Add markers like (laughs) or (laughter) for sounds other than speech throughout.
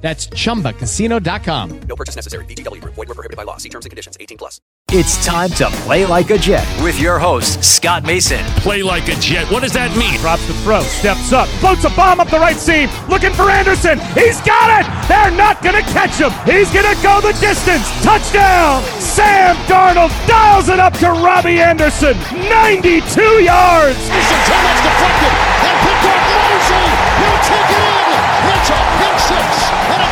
That's ChumbaCasino.com. No purchase necessary. VGW. Void were prohibited by law. See terms and conditions. 18 plus. It's time to play like a Jet with your host, Scott Mason. Play like a Jet. What does that mean? Drops the throw, steps up, floats a bomb up the right seam, looking for Anderson. He's got it. They're not going to catch him. He's going to go the distance. Touchdown. Sam Darnold dials it up to Robbie Anderson. 92 yards. Anderson, too much deflected. And picked off Mosley. He'll take it in.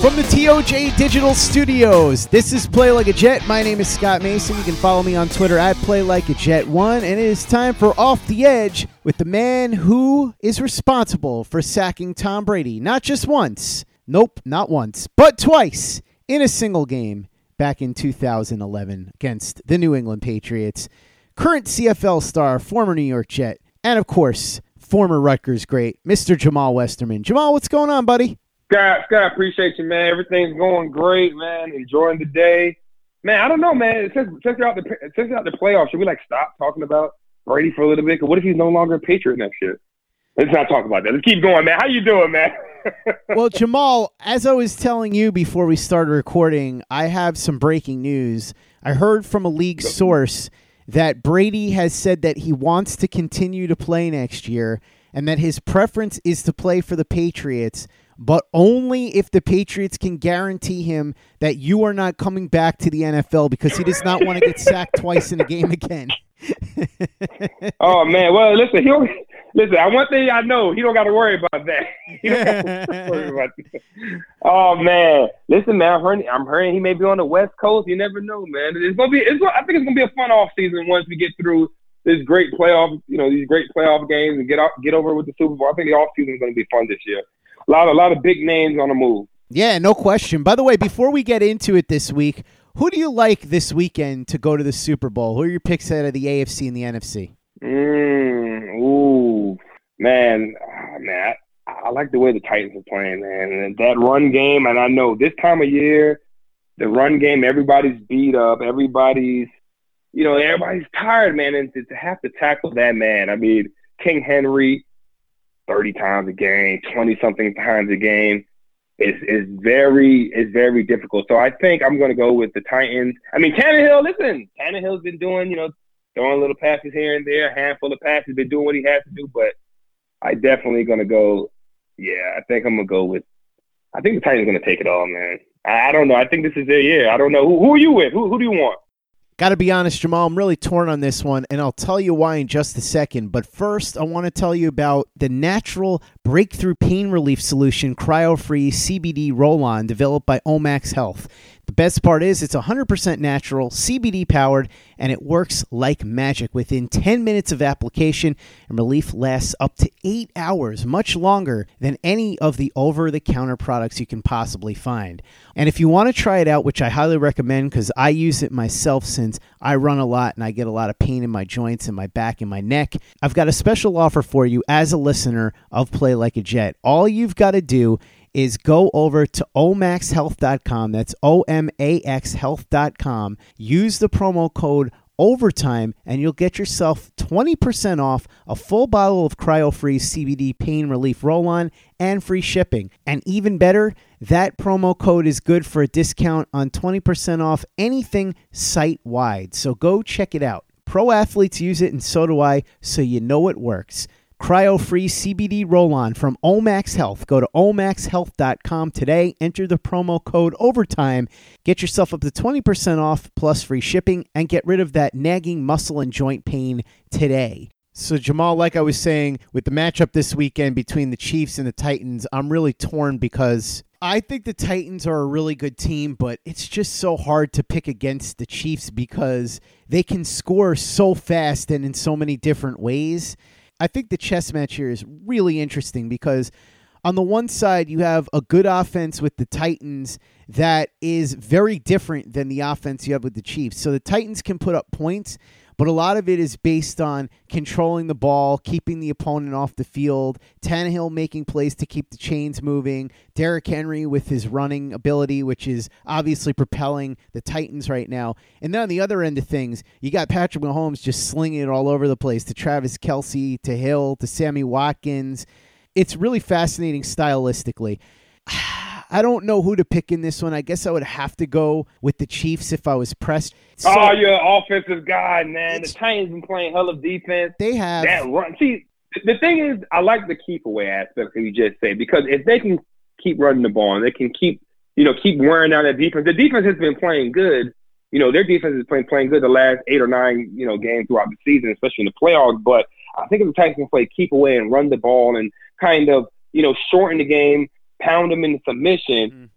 From the TOJ Digital Studios, this is Play Like a Jet. My name is Scott Mason. You can follow me on Twitter at Play Like a Jet One, and it is time for Off the Edge with the man who is responsible for sacking Tom Brady not just once, nope, not once, but twice in a single game back in 2011 against the New England Patriots. Current CFL star, former New York Jet, and of course, former Rutgers great, Mr. Jamaal Westerman. Jamaal, what's going on, buddy? Scott, Scott, appreciate you, man. Everything's going great, man. Enjoying the day, man. I don't know, man. Since since you're out the since you're out the playoffs, should we like stop talking about Brady for a little bit? Cause what if he's no longer a Patriot next year? Let's not talk about that. Let's keep going, man. How you doing, man? (laughs) well, Jamaal, as I was telling you before we started recording, I have some breaking news. I heard from a league source that Brady has said that he wants to continue to play next year and that his preference is to play for the Patriots but only if the Patriots can guarantee him that you are not coming back to the NFL because he does not want to get sacked twice in a game again. (laughs) oh man, well listen, he'll listen. Uh, one thing I know, he don't got to worry about that. (laughs) worry (laughs) about that. Oh man, listen, man. I'm hearing, I'm hearing he may be on the West Coast. You never know, man. It's gonna be. It's. gonna, I think it's gonna be a fun off season once we get through this great playoff. You know, these great playoff games and get out, get over with the Super Bowl. I think the off season is gonna be fun this year a lot, a lot of big names on the move. Yeah, no question. By the way, before we get into it this week, who do you like this weekend to go to the Super Bowl? Who are your picks out of the AFC and the NFC? Mm, ooh, man, oh, man, I, I, like the way the Titans are playing, man. And that run game, and I know this time of year, the run game, everybody's beat up, everybody's, you know, everybody's tired, man. And to, to have to tackle that man, I mean, King Henry, 30 times a game, 20 something times a game is is very is very difficult. So I think I'm going to go with the Titans. I mean, Tannehill. Listen, Tannehill's been doing you know throwing little passes here and there, a handful of passes, been doing what he has to do. But I definitely going to go. Yeah, I think I'm going to go with. I think the Titans going to take it all, man. I, I, don't know. I think this is their year. I don't know. Who, who are you with? Who, who do you want? Got to be honest, Jamaal, I'm really torn on this one, and I'll tell you why in just a second. But first, I want to tell you about the natural breakthrough pain relief solution, Cryo Free CBD Roll On, developed by Omax Health. The best part is it's 100% natural, CBD powered, and it works like magic. Within 10 minutes of application, and relief lasts up to 8 hours, much longer than any of the over the counter products you can possibly find. And if you want to try it out, which I highly recommend because I use it myself since I run a lot and I get a lot of pain in my joints and my back and my neck, I've got a special offer for you as a listener of Play Like a Jet. All you've got to do is go over to omaxhealth.com. That's O M A X health.com. Use the promo code overtime and you'll get yourself 20% off a full bottle of cryo free CBD pain relief roll on and free shipping. And even better, that promo code is good for a discount on 20% off anything site wide. So go check it out. Pro athletes use it and so do I, so you know it works. Cryo free CBD roll on from Omax Health. Go to omaxhealth.com today. Enter the promo code OVERTIME. Get yourself up to 20% off plus free shipping and get rid of that nagging muscle and joint pain today. So, Jamaal, like I was saying, with the matchup this weekend between the Chiefs and the Titans, I'm really torn because I think the Titans are a really good team, but it's just so hard to pick against the Chiefs because they can score so fast and in so many different ways. I think the chess match here is really interesting because on the one side you have a good offense with the Titans that is very different than the offense you have with the Chiefs. So the Titans can put up points, but a lot of it is based on controlling the ball, keeping the opponent off the field, Tannehill making plays to keep the chains moving, Derrick Henry with his running ability, which is obviously propelling the Titans right now. And then on the other end of things, you got Patrick Mahomes just slinging it all over the place to Travis Kelce, to Hill, to Sammy Watkins. It's really fascinating stylistically. (sighs) I don't know who to pick in this one. I guess I would have to go with the Chiefs if I was pressed. So, oh, you're an offensive guy, man. The Titans been playing hell of defense. They have that run. See, the thing is, I like the keep away aspect that you just said because if they can keep running the ball and they can keep, you know, keep wearing down that defense. The defense has been playing good. You know, their defense has been playing good the last eight or nine, you know, games throughout the season, especially in the playoffs. But I think if the Titans can play keep away and run the ball and kind of, you know, shorten the game, pound them into submission. Mm.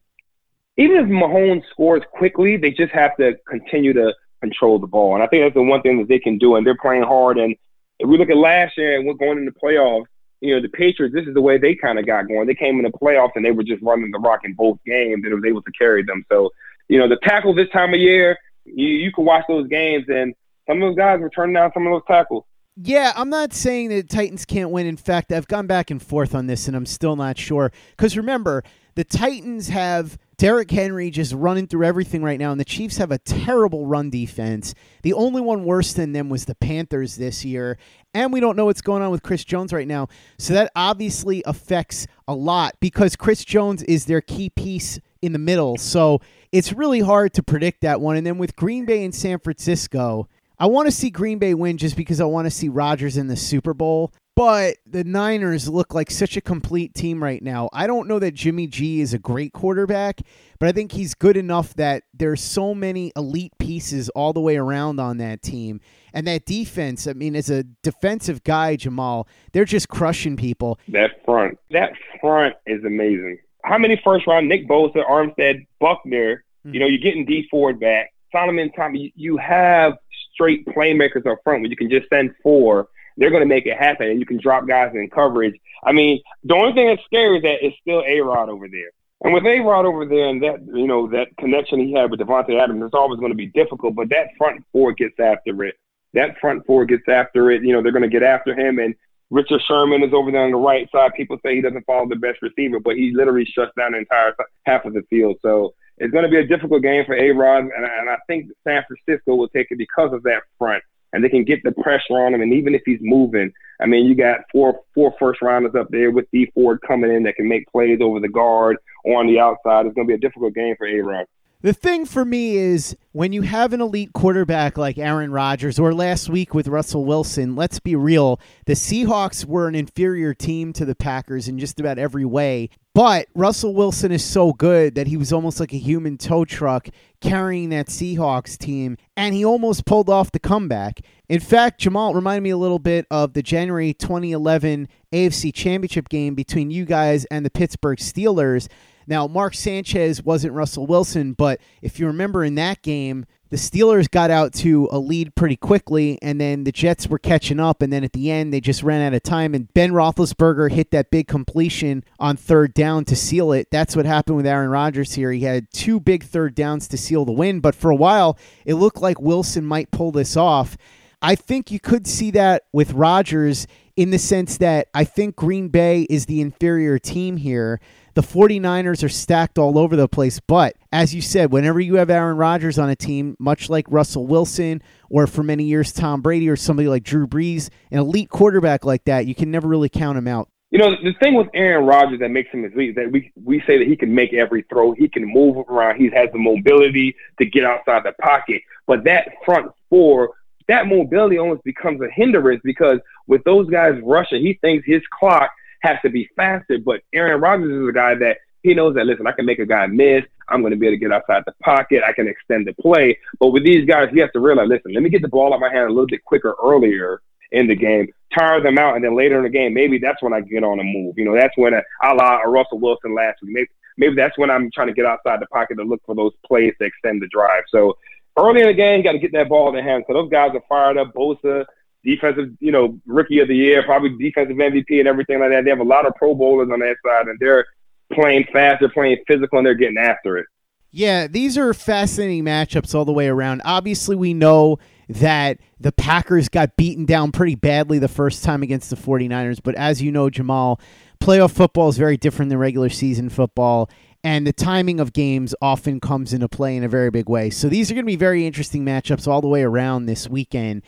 Even if Mahomes scores quickly, they just have to continue to control the ball. And I think that's the one thing that they can do. And they're playing hard. And if we look at last year and we're going into playoffs, you know, the Patriots, this is the way they kind of got going. They came in the playoffs and they were just running the rock in both games and it was able to carry them. So, you know, the tackle this time of year, you, you can watch those games and some of those guys were turning down some of those tackles. Yeah, I'm not saying that Titans can't win. In fact, I've gone back and forth on this, and I'm still not sure. Because remember, the Titans have Derrick Henry just running through everything right now, and the Chiefs have a terrible run defense. The only one worse than them was the Panthers this year, and we don't know what's going on with Chris Jones right now. So that obviously affects a lot because Chris Jones is their key piece in the middle. So it's really hard to predict that one. And then with Green Bay and San Francisco, I want to see Green Bay win just because I want to see Rodgers in the Super Bowl. But the Niners look like such a complete team right now. I don't know that Jimmy G is a great quarterback, but I think he's good enough that there's so many elite pieces all the way around on that team. And that defense, I mean, as a defensive guy, Jamaal, they're just crushing people. That front, that front is amazing. How many first round Nick Bosa, Armstead, Buckner, mm-hmm. you know, you're getting Dee Ford back. Solomon Thomas, you have straight playmakers up front where you can just send four. They're going to make it happen, and you can drop guys in coverage. I mean, the only thing that's scary is that it's still A Rod over there. And with A Rod over there and that, you know, that connection he had with Davante Adams, it's always going to be difficult. But that front four gets after it. That front four gets after it. You know, they're going to get after him. And Richard Sherman is over there on the right side. People say he doesn't follow the best receiver, but he literally shuts down the entire half of the field. So it's going to be a difficult game for A Rod, and, and I think San Francisco will take it because of that front, and they can get the pressure on him. And even if he's moving, I mean, you got four four first rounders up there with Dee Ford coming in that can make plays over the guard or on the outside. It's going to be a difficult game for A Rod. The thing for me is when you have an elite quarterback like Aaron Rodgers or last week with Russell Wilson, let's be real, the Seahawks were an inferior team to the Packers in just about every way. But Russell Wilson is so good that he was almost like a human tow truck carrying that Seahawks team, and he almost pulled off the comeback. In fact, Jamaal reminded me a little bit of the January 2011 AFC Championship game between you guys and the Pittsburgh Steelers. Now, Mark Sanchez wasn't Russell Wilson, but if you remember in that game, the Steelers got out to a lead pretty quickly, and then the Jets were catching up, and then at the end, they just ran out of time, and Ben Roethlisberger hit that big completion on third down to seal it. That's what happened with Aaron Rodgers here. He had two big third downs to seal the win, but for a while, it looked like Wilson might pull this off. I think you could see that with Rodgers in the sense that I think Green Bay is the inferior team here the 49ers are stacked all over the place. But as you said, whenever you have Aaron Rodgers on a team, much like Russell Wilson or for many years Tom Brady or somebody like Drew Brees, an elite quarterback like that, you can never really count him out. You know, the thing with Aaron Rodgers that makes him elite is that we we say that he can make every throw, he can move around, he has the mobility to get outside the pocket. But that front four, that mobility almost becomes a hindrance because with those guys rushing, he thinks his clock has to be faster. But Aaron Rodgers is a guy that he knows that listen, I can make a guy miss. I'm going to be able to get outside the pocket. I can extend the play. But with these guys, he has to realize, listen, let me get the ball out of my hand a little bit quicker earlier in the game, tire them out, and then later in the game, maybe that's when I get on a move. You know, that's when a, la Russell Wilson last week. Maybe maybe that's when I'm trying to get outside the pocket to look for those plays to extend the drive. So early in the game, you got to get that ball in the hand. So those guys are fired up. Bosa, defensive, you know, rookie of the year, probably defensive MVP and everything like that. They have a lot of Pro Bowlers on that side, and they're playing fast, they're playing physical, and they're getting after it. Yeah, these are fascinating matchups all the way around. Obviously, we know that the Packers got beaten down pretty badly the first time against the 49ers. But as you know, Jamaal, playoff football is very different than regular season football. And the timing of games often comes into play in a very big way. So these are going to be very interesting matchups all the way around this weekend.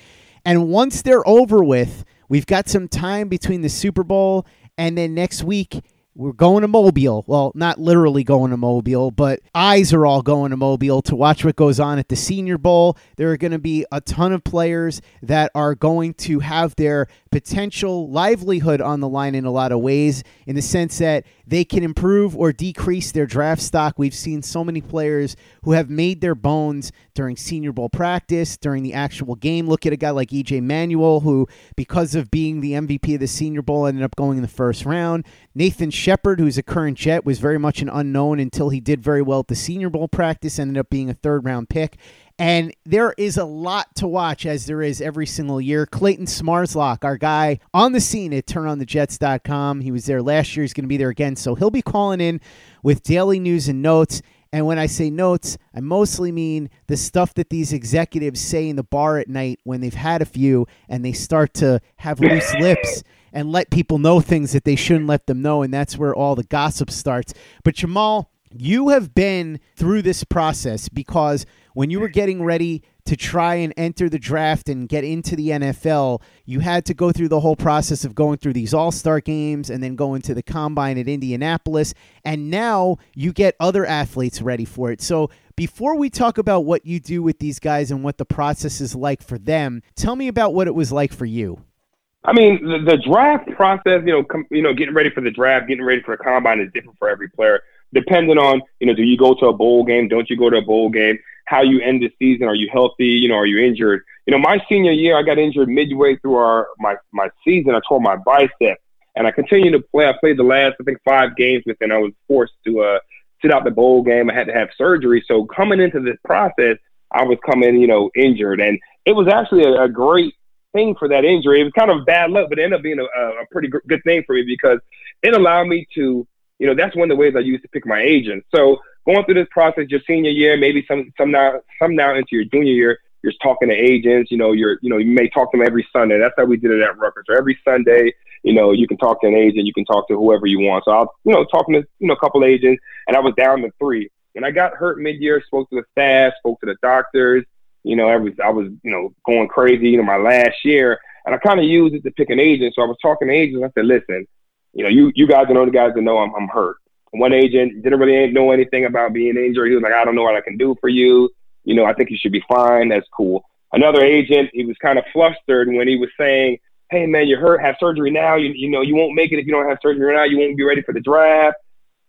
And once they're over with, we've got some time between the Super Bowl and then next week we're going to Mobile. Well, not literally going to Mobile, but eyes are all going to Mobile to watch what goes on at the Senior Bowl. There are going to be a ton of players that are going to have their potential livelihood on the line in a lot of ways, in the sense that they can improve or decrease their draft stock. We've seen so many players who have made their bones during Senior Bowl practice, during the actual game. Look at a guy like EJ Manuel, who, because of being the MVP of the Senior Bowl, ended up going in the first round. Nathan Shepherd, who's a current Jet, was very much an unknown until he did very well at the Senior Bowl practice, ended up being a third round pick. And there is a lot to watch as there is every single year. Clayton Smarslock, our guy on the scene at turnonthejets.com. He was there last year. He's going to be there again. So he'll be calling in with daily news and notes. And when I say notes, I mostly mean the stuff that these executives say in the bar at night when they've had a few and they start to have loose lips and let people know things that they shouldn't let them know. And that's where all the gossip starts. But Jamaal, you have been through this process because when you were getting ready to try and enter the draft and get into the NFL, you had to go through the whole process of going through these All Star games and then going to the combine at Indianapolis. And now you get other athletes ready for it. So before we talk about what you do with these guys and what the process is like for them, tell me about what it was like for you. I mean, the, the draft process, you know, com, you know, getting ready for the draft, getting ready for a combine is different for every player, depending on, you know, do you go to a bowl game? Don't you go to a bowl game? how you end the season. Are you healthy? You know, are you injured? You know, my senior year, I got injured midway through our my my season. I tore my bicep, and I continued to play. I played the last, I think, five games with, and I was forced to uh, sit out the bowl game. I had to have surgery. So coming into this process, I was coming, you know, injured, and it was actually a, a great thing for that injury. It was kind of bad luck, but it ended up being a, a pretty good thing for me because it allowed me to, you know, that's one of the ways I used to pick my agent. So going through this process your senior year, maybe some some now some now into your junior year, you're talking to agents. You know, you're you know you may talk to them every Sunday. That's how we did it at Rutgers. So every Sunday, you know, you can talk to an agent, you can talk to whoever you want. So I was you know talking to you know a couple agents, and I was down to three. And I got hurt mid-year. Spoke to the staff, spoke to the doctors. You know, every I was you know going crazy. You know, my last year, and I kind of used it to pick an agent. So I was talking to agents. I said, listen, you know, you you guys are the only guys that know I'm I'm hurt. One agent didn't really know anything about being injured. He was like, I don't know what I can do for you. You know, I think you should be fine. That's cool. Another agent, he was kind of flustered when he was saying, Hey man, you're hurt, have surgery now. You, you know, you won't make it if you don't have surgery now. You won't be ready for the draft.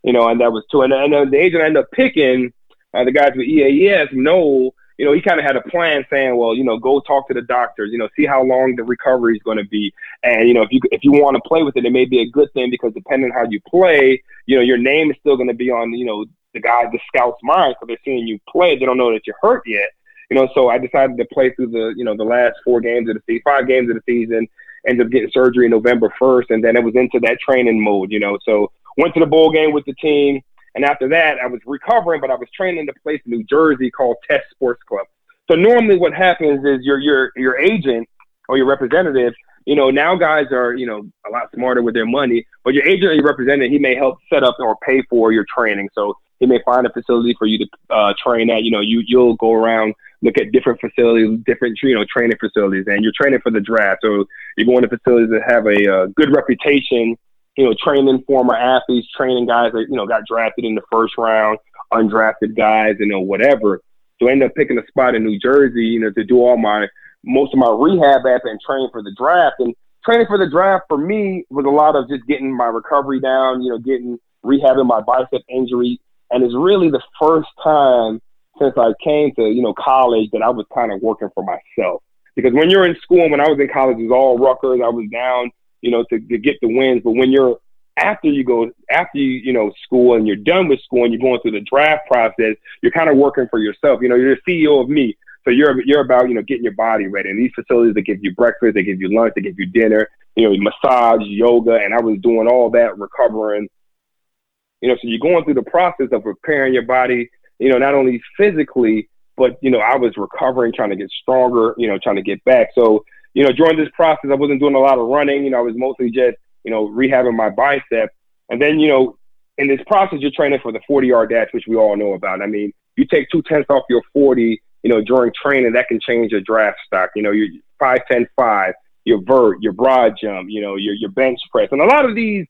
You know, and that was too. And, and the agent I ended up picking uh, the guys with EAS, Noel, you know, he kind of had a plan saying, well, you know, go talk to the doctors, you know, see how long the recovery is going to be. And, you know, if you, if you want to play with it, it may be a good thing because depending on how you play, you know, your name is still going to be on, you know, the guy, the scout's mind. So they're seeing you play. They don't know that you're hurt yet. You know, so I decided to play through the, you know, the last four games of the season, five games of the season, ended up getting surgery November 1st. And then it was into that training mode, you know, so went to the bowl game with the team. And after that, I was recovering, but I was training in a place in New Jersey called Test Sports Club. So normally what happens is your your your agent or your representative, you know, now guys are, you know, a lot smarter with their money, but your agent or your representative, he may help set up or pay for your training. So he may find a facility for you to uh, train at. You know, you you'll go around, look at different facilities, different you know training facilities, and you're training for the draft. So you're going to facilities that have a uh, good reputation. You know, training former athletes, training guys that you know got drafted in the first round, undrafted guys, you know, whatever. So I ended up picking a spot in New Jersey, you know, to do all my most of my rehab at and train for the draft. And training for the draft for me was a lot of just getting my recovery down, you know, getting rehabbing my bicep injury. And it's really the first time since I came to, you know, college that I was kind of working for myself. Because when you're in school, when I was in college, it was all Rutgers. I was down, you know, to, to get the wins. But when you're after you go after you you know school and you're done with school and you're going through the draft process, you're kind of working for yourself. You know, you're the CEO of me. So you're you're about you know getting your body ready. And these facilities they give you breakfast, they give you lunch, they give you dinner, you know, massage, yoga, and I was doing all that recovering. You know, so you're going through the process of preparing your body. You know, not only physically, but you know, I was recovering, trying to get stronger. You know, trying to get back. So you know, during this process, I wasn't doing a lot of running. You know, I was mostly just you know rehabbing my bicep. And then you know, in this process, you're training for the 40 yard dash, which we all know about. I mean, you take two tenths off your 40 you know, during training, that can change your draft stock. You know, your five, ten, five, your vert, your broad jump, you know, your your bench press, and a lot of these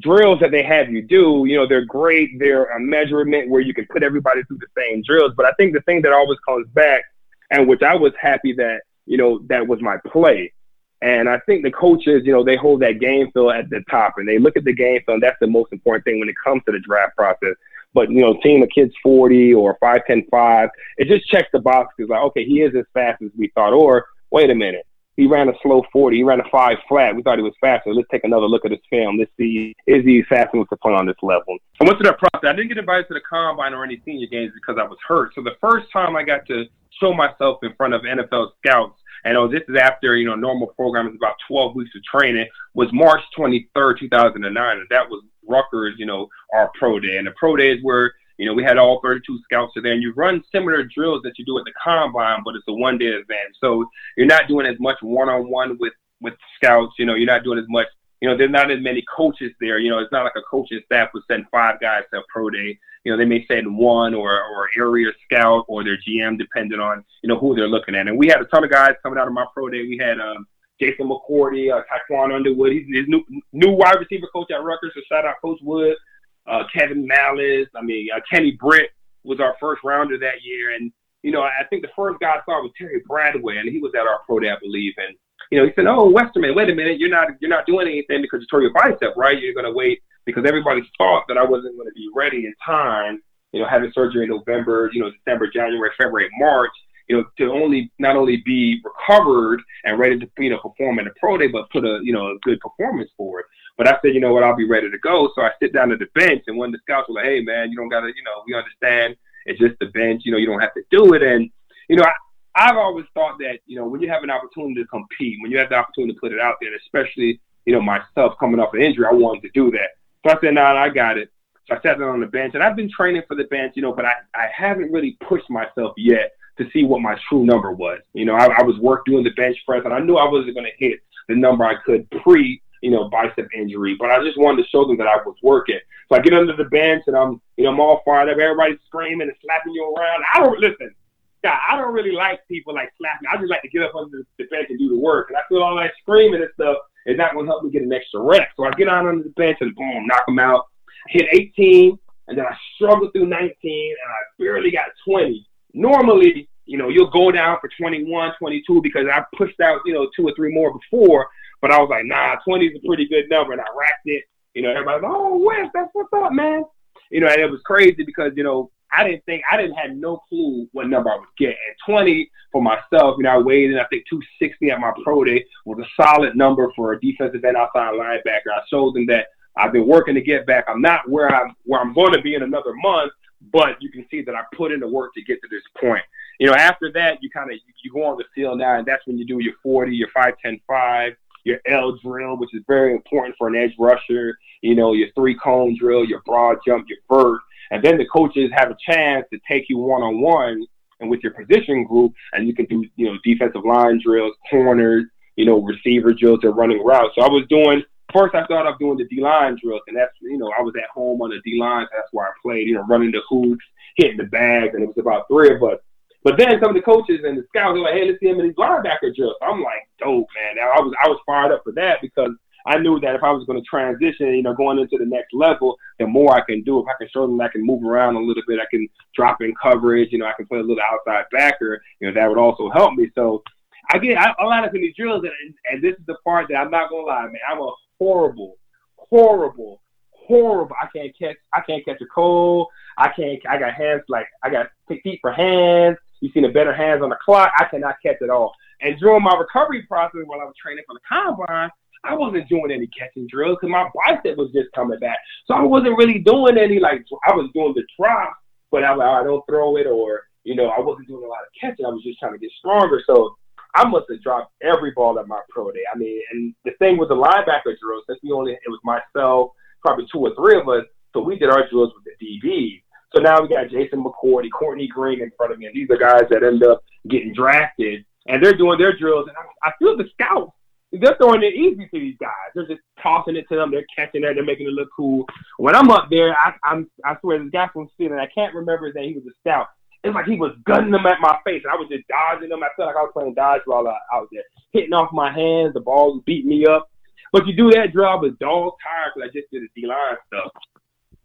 drills that they have you do, you know, they're great. They're a measurement where you can put everybody through the same drills. But I think the thing that always comes back, and which I was happy that you know that was my play. And I think the coaches, you know, they hold that game film at the top and they look at the game film. That's the most important thing when it comes to the draft process. But you know, seeing a kid's 40 or 5, 10, 5, it just checks the box It's like, okay, he is as fast as we thought. Or wait a minute, he ran a slow 40, he ran a five flat. We thought he was faster. Let's take another look at his film. Let's see is he fast enough to play on this level. I went through that process. I didn't get invited to the combine or any senior games because I was hurt. So the first time I got to show myself in front of NFL scouts and oh, this is after you know normal program is about 12 weeks of training. Was March 23rd, 2009, and that was Rutgers, you know, our pro day. And the pro day is where, you know, we had all 32 scouts are there and you run similar drills that you do at the combine, but it's a one day event. So you're not doing as much one on one with, with scouts, you know, you're not doing as much, you know, there's not as many coaches there. You know, it's not like a coaching staff would send five guys to a pro day. You know, they may send one or, or area scout or their GM, depending on, you know, who they're looking at. And we had a ton of guys coming out of my pro day. We had, um, Jason McCourty, uh, Tiquan Underwood. He's his new new wide receiver coach at Rutgers. So shout out Coach Wood, uh, Kevin Malast. I mean, uh, Kenny Britt was our first rounder that year, and you know, I think the first guy I saw was Terry Bradway, and he was at our pro day, I believe. And you know, he said, "Oh, Westerman, wait a minute, you're not you're not doing anything because you tore your bicep, right? You're to wait because everybody thought that I wasn't to be ready in time. You know, having surgery in November, you know, December, January, February, March." you know, to only not only be recovered and ready to you know perform in the pro day, but put a you know a good performance forward. But I said, you know what, I'll be ready to go. So I sit down at the bench, and one of the scouts was like, "Hey, man, you don't gotta, you know, we understand. It's just the bench. You know, you don't have to do it." And you know, I've always thought that you know when you have an opportunity to compete, when you have the opportunity to put it out there, especially you know myself coming off an injury, I wanted to do that. So I said, "Nah, I got it." So I sat down on the bench, and I've been training for the bench, you know, but I I haven't really pushed myself yet to see what my true number was. You know, I, I was work doing the bench press, and I knew I wasn't going to hit the number I could pre, you know, bicep injury. But I just wanted to show them that I was working. So I get under the bench, and I'm, you know, I'm all fired up. Everybody's screaming and slapping you around. I don't listen. God, I don't really like people like slapping. I just like to get up under the bench and do the work. And I feel all that screaming and stuff is not going to help me get an extra rep. So I get on under the bench and boom, knock them out. Hit 18, and then I struggled through 19, and I barely got 20. Normally, you know, you'll go down for 21, 22 because I pushed out, you know, two or three more before. But I was like, nah, 20 is a pretty good number. And I racked it. You know, everybody's like, oh, Wes, that's what's up, man. You know, and it was crazy because, you know, I didn't think, I didn't have no clue what number I was getting. And 20 for myself, you know, I weighed in, I think 260 at my pro day was a solid number for a defensive end outside linebacker. I showed them that I've been working to get back. I'm not where I'm, where I'm going to be in another month, but you can see that I put in the work to get to this point you know, after that, you kind of you, you, go on the field now, and that's when you do your 40, your 5, 10, 5, your L drill, which is very important for an edge rusher. You know, your three cone drill, your broad jump, your vert, and then the coaches have a chance to take you one on one and with your position group, and you can do you know defensive line drills, corners, you know, receiver drills or running routes. So I was doing first I started off doing the D line drills, and that's you know I was at home on the D line. That's where I played. You know, running the hoops, hitting the bags, and it was about three of us. But then some of the coaches and the scouts were like, "Hey, let's see him in these linebacker drills." I'm like, "Dope, man!" Now I was I was fired up for that because I knew that if I was going to transition, you know, going into the next level, the more I can do. If I can show them I can move around a little bit, I can drop in coverage. You know, I can play a little outside backer. You know, that would also help me. So I get I, a lot of these drills, and, and this is the part that I'm not gonna lie, man. I'm a horrible, horrible, horrible. I can't catch. I can't catch a cold. I can't. I got hands like I got feet for hands. You seen the better hands on the clock. I cannot catch at all. And during my recovery process, while I was training for the combine, I wasn't doing any catching drills because my bicep was just coming back. So I wasn't really doing any like I was doing the drop, but I I don't throw it or you know I wasn't doing a lot of catching. I was just trying to get stronger. So I must have dropped every ball at my pro day. I mean, and the thing with the linebacker drills, since we only it was myself, probably two or three of us, so we did our drills with the DBs. So now we got Jason McCourty, Courtney Greene in front of me, and these are guys that end up getting drafted, and they're doing their drills, and I, I feel the scouts. They're throwing it easy to these guys. They're just tossing it to them. They're catching it. They're making it look cool. When I'm up there, I, I'm I swear this guy from Steeling, I can't remember his name. He was a scout. It's like he was gunning them at my face, and I was just dodging them. I felt like I was playing dodgeball out, there, hitting off my hands. The ball was beating me up. But you do that job with dog tired because I just did the D line stuff.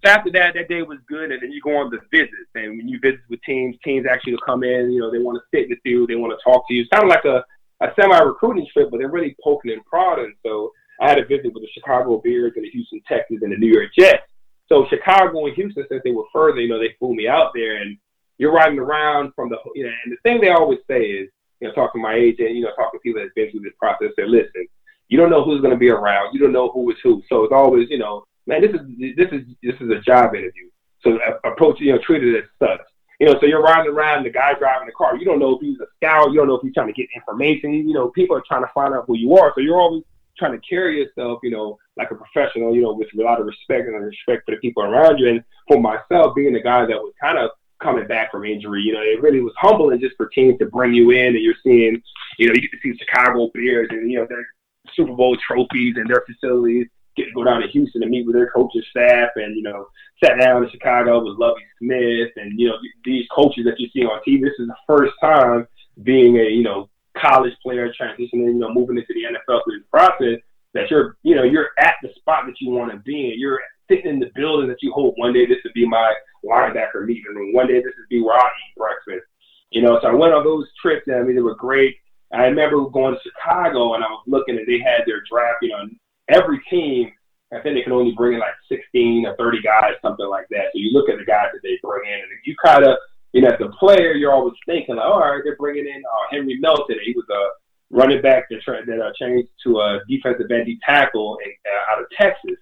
After that, that day was good, and then you go on the visits. And when you visit with teams, teams actually come in. You know, they want to sit with you, they want to talk to you. It's kind of like a, a semi recruiting trip, but they're really poking and prodding. So I had a visit with the Chicago Bears and the Houston Texans and the New York Jets. So Chicago and Houston, since they were further, you know, they flew me out there, and you're riding around from the, you know, and the thing they always say is, you know, talking to my agent, you know, talking to people that's been through this process, say, listen, you don't know who's going to be around. You don't know who is who. So it's always, you know, man, this is this is this is a job interview. So approach, you know, treat it as such. You know, so you're riding around, the guy driving the car. You don't know if he's a scout. You don't know if he's trying to get information. You know, people are trying to find out who you are. So you're always trying to carry yourself, you know, like a professional. You know, with a lot of respect and respect for the people around you. And for myself, being the guy that was kind of coming back from injury. You know, it really was humbling just for teams to bring you in and you're seeing, you know, you get to see Chicago Bears and, you know, their Super Bowl trophies and their facilities. Get to go down to Houston and meet with their coaching staff and, you know, sat down in Chicago with Lovie Smith and, you know, these coaches that you see on TV. This is the first time being a, you know, college player transitioning, you know, moving into the NFL through the process that you're, you know, you're at the spot that you want to be in. You're sitting in the building that you hope one day this would be my linebacker meeting room. One day this would be where I eat breakfast. You know, so I went on those trips and I mean they were great. I remember going to Chicago and I was looking and they had their draft, you know, every team I think they can only bring in like 16 or 30 guys, something like that. So you look at the guys that they bring in, and you kind of, you know, as a player, you're always thinking, like, all right, they're bringing in uh, Henry Melton. He was a running back that, tra- that uh, changed to a defensive end tackle in, uh, out of Texas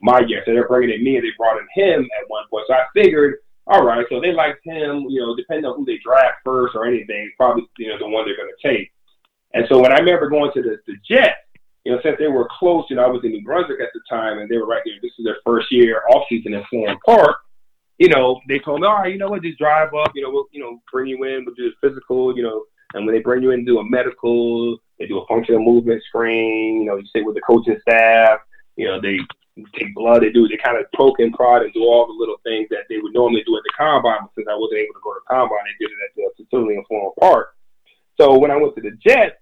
my year. So they're bringing in me, and they brought in him at one point. So I figured, all right, so they liked him. You know, depending on who they draft first or anything, probably you know the one they're going to take. And so when I remember going to the the Jets, you know, since they were close, you know, I was in New Brunswick at the time, and they were right there. This is their first year off season in Florham Park. You know, they told me, all right, you know what, just drive up. You know, we'll you know bring you in, we'll do a physical. You know, and when they bring you in, do a medical. They do a functional movement screen. You know, you sit with the coaching staff. You know, they take blood. They do they kind of poke and prod and do all the little things that they would normally do at the combine. But since I wasn't able to go to the combine, they did it at the facility in Florham Park. So when I went to the Jets,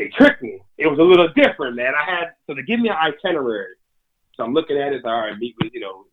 they tricked me. It was a little different, man. I had so they give me an itinerary. So I'm looking at it. All right, meet with you know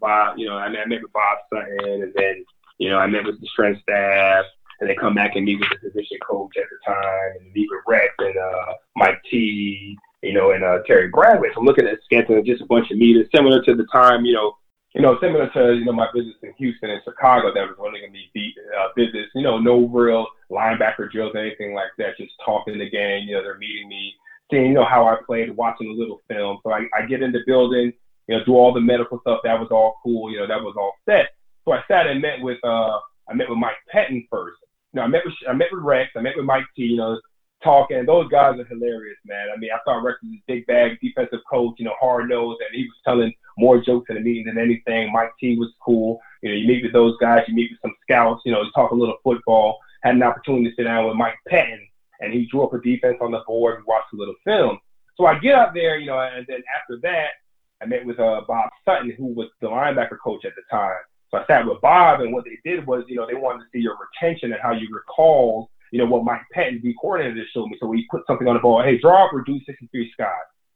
Bob. You know, I, I met with Bob Sutton, and then you know I met with the strength staff, and they come back and meet with the position coach at the time, and meet with Rex and uh, Mike T you know, and uh, Terry Bradway. So I'm looking at scheduling just a bunch of meetings, similar to the time, you know, you know, similar to you know my visits in Houston and Chicago. That was one of these uh, visits. You know, no real linebacker drills, anything like that. Just talking the game. You know, they're meeting me, seeing you know how I played, watching a little film. So I, I get in the building, you know, do all the medical stuff. That was all cool. You know, that was all set. So I sat and met with uh I met with Mike Pettine first. You know, I met with I met with Rex. I met with Mike T. You know, talking. Those guys are hilarious, man. I mean, I thought Rex was a big bag defensive coach, you know, hard nosed, and he was telling more jokes in the meeting than anything. Mike T was cool. You know, you meet with those guys, you meet with some scouts, you know, you talk a little football. Had an opportunity to sit down with Mike Pettine, and he drew up a defense on the board. We watched a little film. So I get up there, you know, and then after that, I met with uh, Bob Sutton, who was the linebacker coach at the time. So I sat with Bob, and what they did was, you know, they wanted to see your retention and how you recall, you know, what Mike Pettine, the coordinator, showed me. So we put something on the ball. Hey, draw up reduce 63 Scott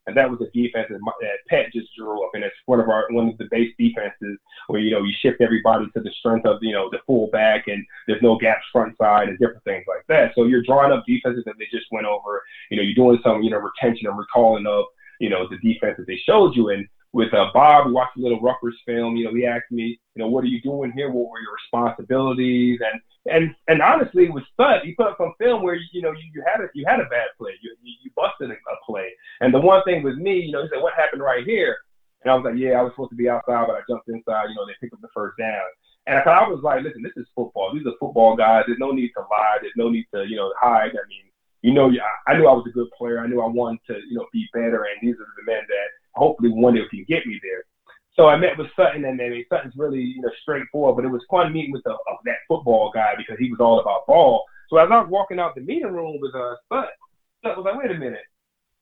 and that was a defense that, that Pat just drew up, and it's one of our one of the base defenses where you know you shift everybody to the strength of you know the fullback, and there's no gaps front side and different things like that. So you're drawing up defenses that they just went over. You know, you're doing some you know retention and recalling of you know the defense that they showed you, and with uh, Bob, we watched a little Rutgers film. You know, he asked me, you know, what are you doing here? What were your responsibilities? And and and honestly, with Stud, he put up some film where you know you, you had a you had a bad play, you you, busted a, a play. And the one thing with me, you know, he said, what happened right here? And I was like, yeah, I was supposed to be outside, but I jumped inside. You know, they picked up the first down. And I, I was like, listen, this is football. These are football guys. There's no need to lie. There's no need to, you know, hide. I mean, you know, I knew I was a good player. I knew I wanted to, you know, be better. And these are the men that hopefully one day can get me there. So I met with Sutton, and mean, Sutton's really you know straightforward, but it was fun meeting with the, uh, that football guy because he was all about ball. So as I was walking out the meeting room with uh, Sutton, Sutton was like, "Wait a minute,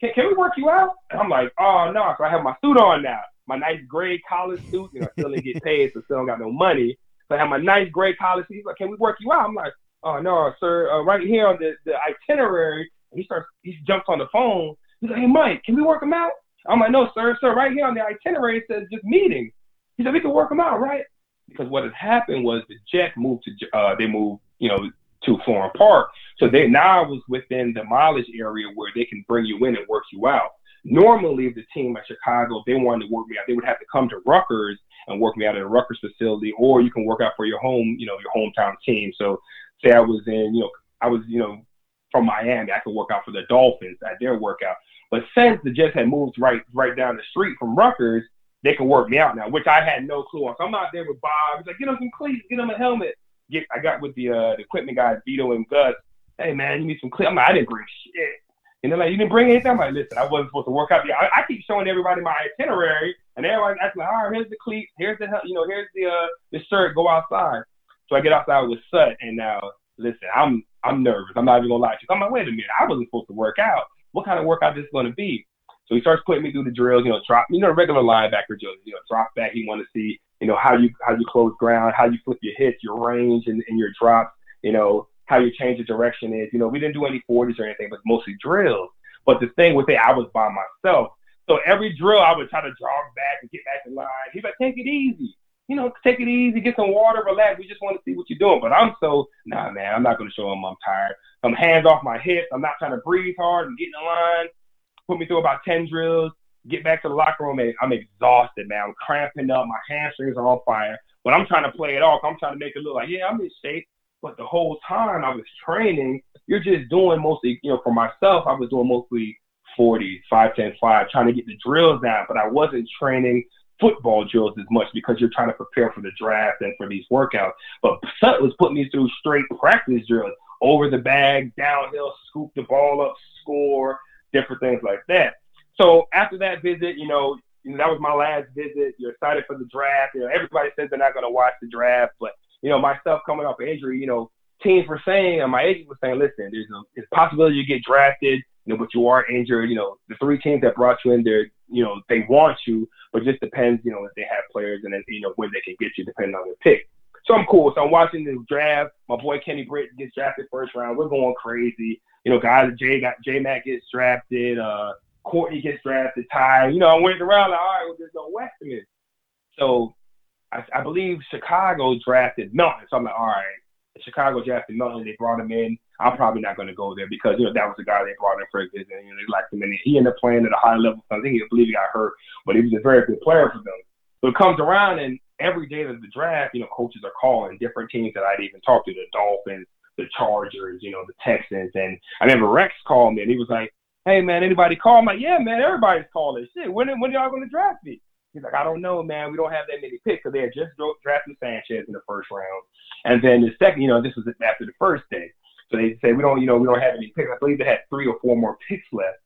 can, can we work you out?" And I'm like, "Oh no!" So I have my suit on now, my nice gray college suit. You know, I still didn't get paid, so still don't got no money. So I have my nice gray college suit. He's like, "Can we work you out?" I'm like, "Oh no, sir. Uh, right here on the, the itinerary." And He starts, he jumps on the phone. He's like, "Hey, Mike, can we work him out?" I'm like, no, sir, sir, right here on the itinerary it says just meeting. He said, we can work them out, right? Because what had happened was the jet moved to, uh, they moved, you know, to Florham Park. So they now was within the mileage area where they can bring you in and work you out. Normally, the team at Chicago, they wanted to work me out, they would have to come to Rutgers and work me out at a Rutgers facility, or you can work out for your home, you know, your hometown team. So say I was in, you know, I was, you know, from Miami, I could work out for the Dolphins at their workout. But since the Jets had moved right right down the street from Rutgers, they can work me out now, which I had no clue on. So I'm out there with Bob. He's like, get him some cleats, get him a helmet. Get I got with the uh, the equipment guys, Vito and Gus. Hey man, you need some cleats. I'm like, I didn't bring shit. And they're like, you didn't bring anything? I'm like, listen, I wasn't supposed to work out. Yeah, I, I keep showing everybody my itinerary, and everybody's asking, all right, here's the cleats, here's the you know, here's the uh the shirt, go outside. So I get outside with Sut, and now listen, I'm I'm nervous. I'm not even gonna lie to you. I'm like, wait a minute, I wasn't supposed to work out what kind of workout this is going to be. So he starts putting me through the drills, you know, drop, you know, regular linebacker drills, you know, drop back. He want to see, you know, how you how you close ground, how you flip your hits, your range, and, and your drops, you know, how you change the direction is. You know, we didn't do any 40s or anything, but mostly drills. But the thing with it, I was by myself. So every drill, I would try to jog back and get back in line. He's like, take it easy. You know, take it easy, get some water, relax. We just want to see what you're doing. But I'm so, nah, man, I'm not going to show him I'm tired. I'm hands off my hips. I'm not trying to breathe hard and get in line. Put me through about 10 drills. Get back to the locker room and I'm exhausted, man. I'm cramping up. My hamstrings are on fire. But I'm trying to play it off. I'm trying to make it look like, yeah, I'm in shape. But the whole time I was training, you're just doing mostly, you know, for myself, I was doing mostly 40, 5, 10, 5, trying to get the drills down. But I wasn't training football drills as much because you're trying to prepare for the draft and for these workouts. But Sut was putting me through straight practice drills over the bag, downhill, scoop the ball up, score, different things like that. So after that visit, you know, that was my last visit. You're excited for the draft. You know, everybody says they're not going to watch the draft, but you know, myself coming off injury, you know, teams were saying, and my agent was saying, listen, there's a, there's a possibility you get drafted, you know, but you are injured. You know, the three teams that brought you in there, you know, they want you, but just depends, you know, if they have players and then, you know, when they can get you depending on their pick. So I'm cool. So I'm watching this draft. My boy Kenny Britt gets drafted first round. We're going crazy. You know, guys, Jay got J Mac gets drafted. Uh, Courtney gets drafted. Ty. You know, I'm waiting around like, all right, well, there's no Western. So I, I believe Chicago drafted Melton. So I'm like, all right. Chicago drafted Melton. They brought him in. I'm probably not going to go there because you know that was the guy they brought in for a visit. You know, they liked him, and he ended up playing at a high level. I think he I believe he got hurt, but he was a very good player for them. So it comes around, and every day of the draft, you know, coaches are calling different teams that I'd even talked to, the Dolphins, the Chargers, you know, the Texans. And I remember Rex called me and he was like, Hey man, anybody call? I'm like, Yeah, man, everybody's calling. Shit, when when y'all gonna draft me? He's like, I don't know, man. We don't have that many picks. So they had just drafted Sanchez in the first round. And then the second, you know, this was after the first day. So they say we don't, you know, we don't have any picks. I believe they had three or four more picks left.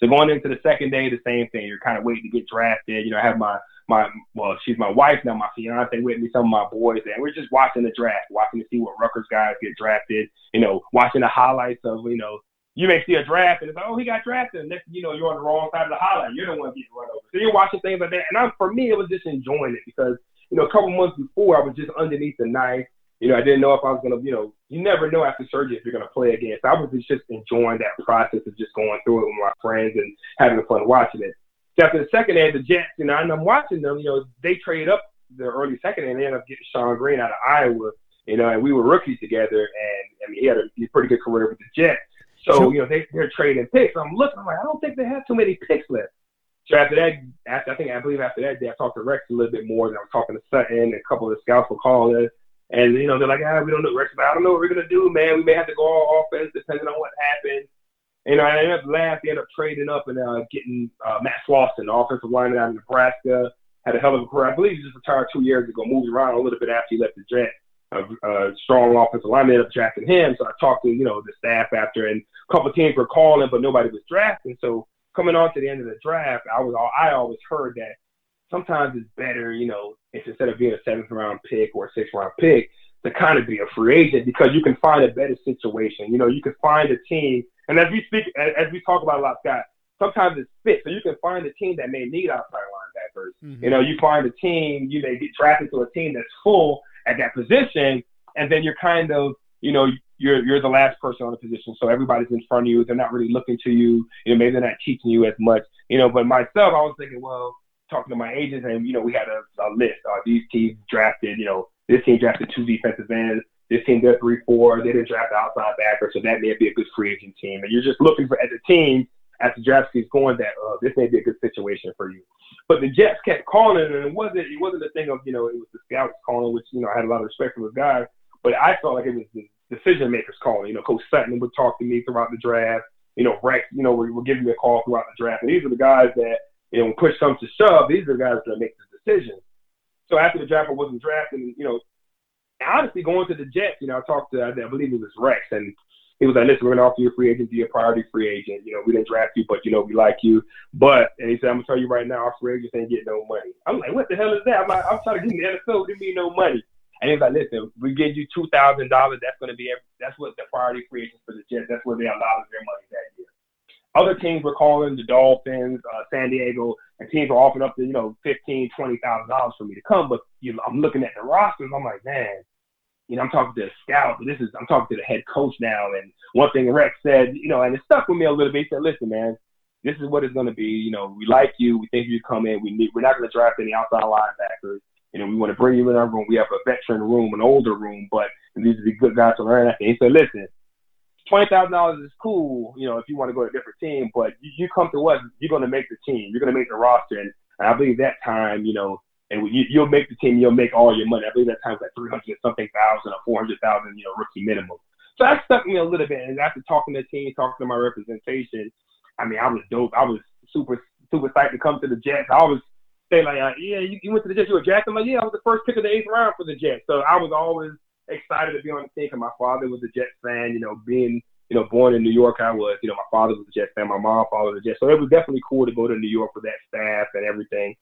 So going into the second day, the same thing. You're kind of waiting to get drafted. You know, I have my my well, she's my wife now, my fiance with me, some of my boys, and we're just watching the draft, watching to see what Rutgers guys get drafted. You know, watching the highlights of you know you may see a draft and it's like, oh, he got drafted. And next, you know, you're on the wrong side of the highlight. You're the one getting run over. So you're watching things like that. And I'm, for me, it was just enjoying it because, you know, a couple months before, I was just underneath the knife. You know, I didn't know if I was to, you know, you never know after surgery if you're to play again. So I was just enjoying that process of just going through it with my friends and having fun watching it. So after the second day, the Jets, you know, and I'm watching them, you know, they trade up the early second and they end up getting Shonn Greene out of Iowa, you know, and we were rookies together. And I mean, he had a, a pretty good career with the Jets. So, you know, they, they're trading picks. I'm looking, I'm like, I don't think they have too many picks left. So after that, after, I think, I believe after that day, I talked to Rex a little bit more. Than I was talking to Sutton and a couple of the scouts were calling. And, you know, they're like, ah, we don't know. Rex, but I don't know what we're going to do, man. We may have to go all offense depending on what happens. Know, I ended up last, ended up trading up and uh, getting uh, Matt Slauson, the offensive lineman out of Nebraska. Had a hell of a career. I believe he just retired two years ago, moved around a little bit after he left the Jets a, a strong offensive lineman ended up drafting him. So I talked to, you know, the staff after and a couple of teams were calling, but nobody was drafting. So coming on to the end of the draft, I was I always heard that sometimes it's better, you know, instead of being a seventh round pick or a sixth round pick, to kind of be a free agent because you can find a better situation. You know, you can find a team, and as we speak, as, as we talk about a lot, Scott, sometimes it's fit. So you can find a team that may need outside linebackers. Mm-hmm. You know, you find a team, you may get drafted to a team that's full at that position, and then you're kind of, you know, you're you're the last person on the position, so everybody's in front of you. They're not really looking to you. You know, maybe they're not teaching you as much. You know, but myself, I was thinking, well, talking to my agents, and you know, we had a, a list. Uh, these teams drafted, you know, this team drafted two defensive ends. This team did three, four. They didn't draft outside backer, so that may be a good free agent team. And you're just looking for as a team, as the draft is going, that uh, this may be a good situation for you. But the Jets kept calling, and it wasn't it wasn't a thing of you know it was the scouts calling, which you know I had a lot of respect for those guys. But I felt like it was the decision makers calling. You know, Coach Sutton would talk to me throughout the draft. You know, Rex, you know, were, were giving me a call throughout the draft. And these are the guys that you know, push comes to shove, these are the guys that make the decision. So after the draft, I wasn't drafting. You know, honestly, going to the Jets, you know, I talked to I believe it was Rex, and he was like, listen, we're going to offer you a free agent, be a priority free agent. You know, we didn't draft you, but, you know, we like you. But, and he said, I'm going to tell you right now, our free agents ain't getting no money. I'm like, what the hell is that? I'm like, I'm trying to get in the NFL. Didn't mean no money. And he's like, listen, we give you $2,000. That's going to be, every, that's what the priority free agents for the Jets, that's where they allotted their money that year. Other teams were calling the Dolphins, uh, San Diego, and teams were offering up to, you know, fifteen, twenty thousand dollars for me to come. But you know, I'm looking at the rosters, I'm like, man, you know, I'm talking to a scout, but this is I'm talking to the head coach now. And one thing Rex said, you know, and it stuck with me a little bit. He said, "Listen, man, this is what it's going to be. You know, we like you. We think you come in. We need. We're not going to draft any outside linebackers. You know, we want to bring you in our room. We have a veteran room, an older room, but these are the good guys to learn." And he said, "Listen." Twenty thousand dollars is cool, you know, if you want to go to a different team. But you, you come to us, you're going to make the team. You're going to make the roster, and, I believe that time, you know, and you, you'll make the team, you'll make all your money. I believe that time's like 300 something thousand or 400,000, you know, rookie minimum. So that stuck me a little bit. And after talking to the team, talking to my representation, I mean, I was dope. I was super, super psyched to come to the Jets. I was saying like, uh, yeah, you, you, went to the Jets, you were Jets. I'm like, yeah, I was the first pick of the eighth round for the Jets. So I was always excited to be on the team. Cause my father was a Jets fan. You know, being you know born in New York, I was. You know, my father was a Jets fan. My mom followed the Jets, so it was definitely cool to go to New York with that staff and everything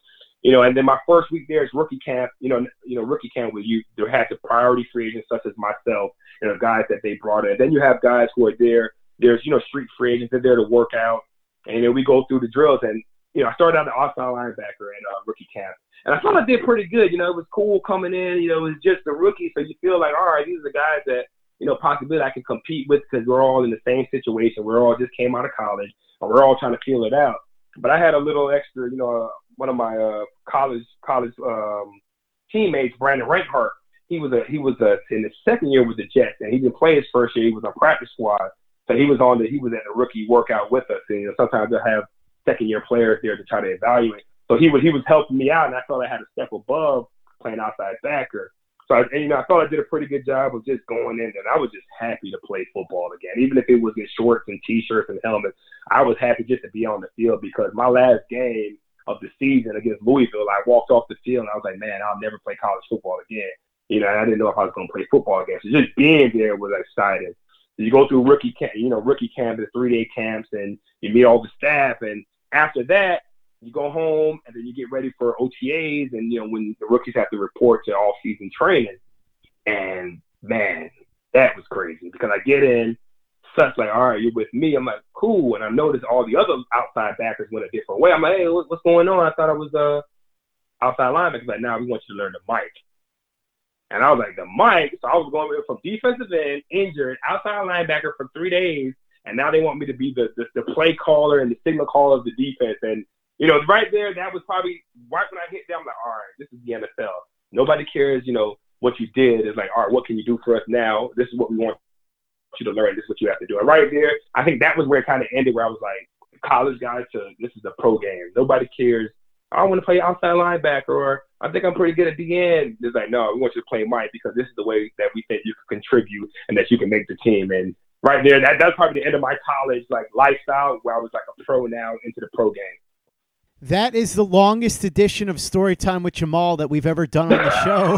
you know, and then my first week there is rookie camp. You know, you know, rookie camp where you there had the priority free agents such as myself, you know, guys that they brought in. Then you have guys who are there. There's you know street free agents. They're there to work out, and then we go through the drills. And you know, I started out the outside linebacker in uh, rookie camp, and I thought I did pretty good. You know, it was cool coming in. You know, it was just a rookie, so you feel like, all right, these are the guys that you know possibly I can compete with because we're all in the same situation. We're all just came out of college, and we're all trying to feel it out. But I had a little extra, you know, one of my uh, college college um, teammates, Brandon Renkart. He was a he was a in his second year with the Jets, and he didn't play his first year. He was on practice squad, so he was on the he was at the rookie workout with us. And you know, sometimes they have second year players there to try to evaluate. So he was he was helping me out, and I felt I had a step above playing outside backer. So I, and, you know, I thought I did a pretty good job of just going in, and I was just happy to play football again, even if it was in shorts and t-shirts and helmets. I was happy just to be on the field because my last game of the season against Louisville, I walked off the field and I was like, man, I'll never play college football again. You know, I didn't know if I was going to play football again. So just being there was exciting. You go through rookie camp, you know, rookie camp, the three day camps, and you meet all the staff. And after that, you go home and then you get ready for OTAs. And, you know, when the rookies have to report to all season training. And man, that was crazy because I get in such. Like, all right, you're with me. I'm like, cool. And I noticed all the other outside backers went a different way. I'm like, hey, what's going on? I thought I was uh outside linebacker. Like, now nah, we want you to learn the mic. And I was like, the mic. So I was going from defensive end, injured, outside linebacker for three days, and now they want me to be the, the, the play caller and the signal caller of the defense. And you know, right there, that was probably right when I hit them. I'm like, all right, this is the NFL. Nobody cares, you know, what you did. It's like, all right, what can you do for us now? This is what we want you to learn. This is what you have to do. And right there, I think that was where it kind of ended, where I was like, college guy to this is a pro game. Nobody cares. I want to play outside linebacker, or I think I'm pretty good at the end. It's like, no, we want you to play Mike because this is the way that we think you can contribute and that you can make the team. And right there, that that's probably the end of my college like lifestyle, where I was like a pro now into the pro game. That is the longest edition of story time with Jamaal that we've ever done on the (laughs) show.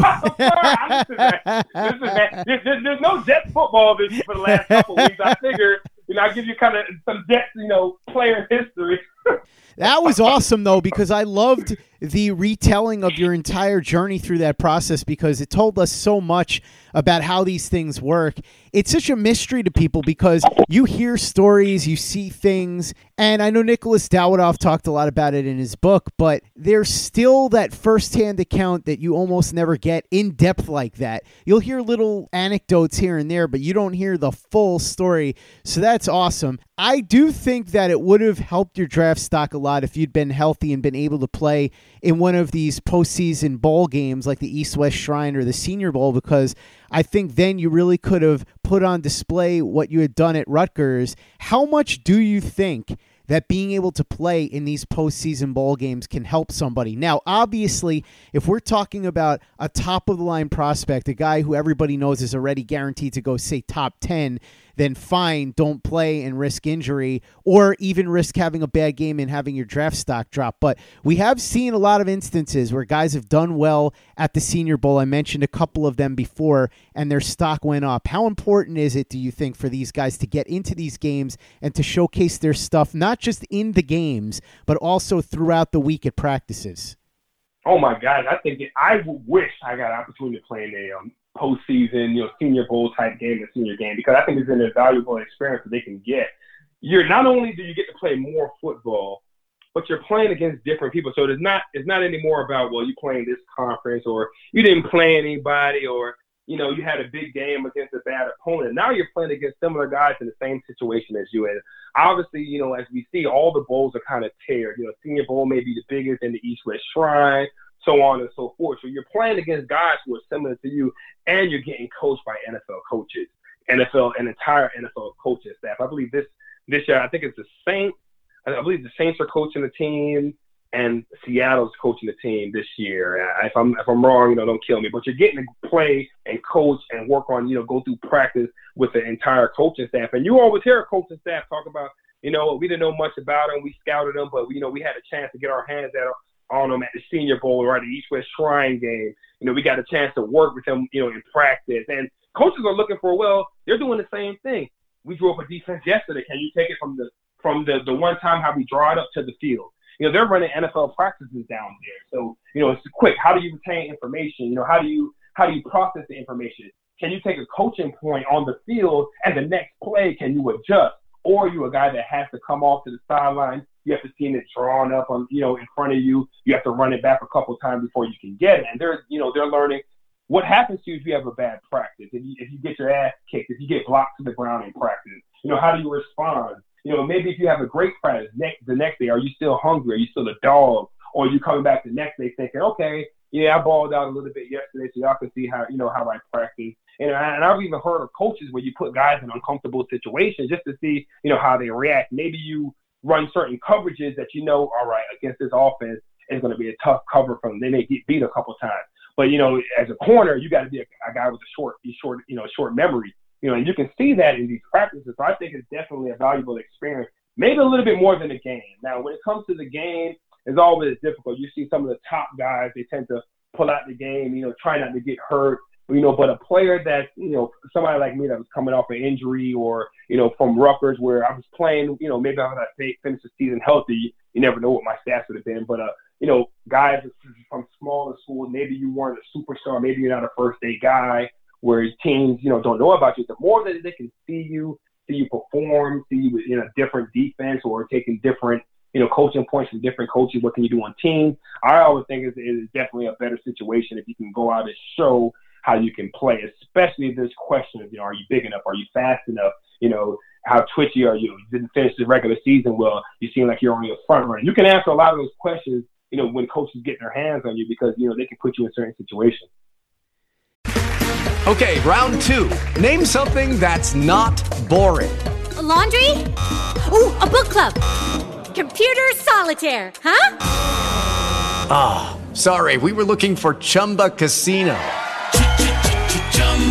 listen, man, there's, there's, no Jets football this for the last couple weeks. I figured, you know, I'll give you kind of some Jets, you know, player history. That was awesome though because I loved the retelling of your entire journey through that process because it told us so much about how these things work. It's such a mystery to people because you hear stories, you see things, and I know Nicholas Dawidoff talked a lot about it in his book, but there's still that firsthand account that you almost never get in depth like that. You'll hear little anecdotes here and there, but you don't hear the full story. So that's awesome. I do think that it would have helped your draft stock a lot if you'd been healthy and been able to play in one of these postseason bowl games like the East West Shrine or the Senior Bowl because I think then you really could have put on display what you had done at Rutgers. How much do you think that being able to play in these postseason bowl games can help somebody. Now, obviously, if we're talking about a top of the line prospect, a guy who everybody knows is already guaranteed to go, say, top 10, then fine, don't play and risk injury or even risk having a bad game and having your draft stock drop. But we have seen a lot of instances where guys have done well at the Senior Bowl. I mentioned a couple of them before, and their stock went up. How important is it, do you think, for these guys to get into these games and to showcase their stuff, not just in the games, but also throughout the week at practices? Oh my God! I think it, I wish I got an opportunity to play in a um, postseason, you know, senior bowl type game and senior game because I think it's an invaluable experience that they can get. You're not only do you get to play more football, but you're playing against different people. So it's not it's not anymore about well you playing this conference or you didn't play anybody or you know you had a big game against a bad opponent. Now you're playing against similar guys in the same situation as you. And obviously, you know, as we see, all the bowls are kind of tiered. You know, Senior Bowl may be the biggest in the East West Shrine so on and so forth. So you're playing against guys who are similar to you, and you're getting coached by NFL coaches, NFL, an entire NFL coaching staff. I believe this this year, I think it's the Saints. I believe the Saints are coaching the team, and Seattle's coaching the team this year. Uh, if I'm if I'm wrong, you know, don't kill me. But you're getting to play and coach and work on, you know, go through practice with the entire coaching staff. And you always hear a coaching staff talk about, you know, we didn't know much about them, we scouted them, but you know, we had a chance to get our hands at on them at the Senior Bowl or at the East West Shrine game. You know, we got a chance to work with them, you know, in practice. And coaches are looking for, well, they're doing the same thing. We drew up a defense yesterday. Can you take it from the from the, the one time how we draw it up to the field? You know, they're running NFL practices down there. So, you know, it's quick. How do you retain information? You know, how do you how do you process the information? Can you take a coaching point on the field and the next play can you adjust? Or are you a guy that has to come off to the sideline you have to see it drawn up on, you know, in front of you. You have to run it back a couple times before you can get it. And they're, you know, they're learning what happens to you if you have a bad practice, if you, if you get your ass kicked, if you get blocked to the ground in practice. You know, how do you respond? You know, maybe if you have a great practice next, the next day, are you still hungry? Are you still a dog? Or are you coming back the next day thinking, okay, yeah, I balled out a little bit yesterday, so y'all can see how you know how I practice. And, I, and I've even heard of coaches where you put guys in uncomfortable situations just to see you know how they react. Maybe you run certain coverages that you know, all right, against this offense, it's going to be a tough cover from. Them. They may get beat a couple times, but you know, as a corner, you got to be a, a, guy with a short, short, you know, short memory. You know, and you can see that in these practices. So I think it's definitely a valuable experience. Maybe a little bit more than a game. Now, when it comes to the game, it's always difficult. You see some of the top guys; they tend to pull out the game. You know, try not to get hurt you know, but a player that, you know, somebody like me that was coming off an injury or, you know, from Rutgers where I was playing, you know, maybe I would have finished the season healthy. You never know what my stats would have been. But, uh, you know, guys from smaller schools, maybe you weren't a superstar, maybe you're not a first day guy where teams, you know, don't know about you. The more that they can see you see you perform, see you in a different defense or taking different, you know, coaching points from different coaches. What can you do on teams? I always think it's, it's definitely a better situation if you can go out and show how you can play, especially if there's questions, you know, are you big enough? Are you fast enough? You know, how twitchy are you? You didn't finish the regular season well. You seem like you're on your front runner. You can answer a lot of those questions, you know, when coaches get their hands on you because, you know, they can put you in certain situations. Okay, round two. Name something that's not boring. A laundry? Ooh, a book club. Computer solitaire, huh? Ah, oh, sorry, we were looking for Chumba Casino.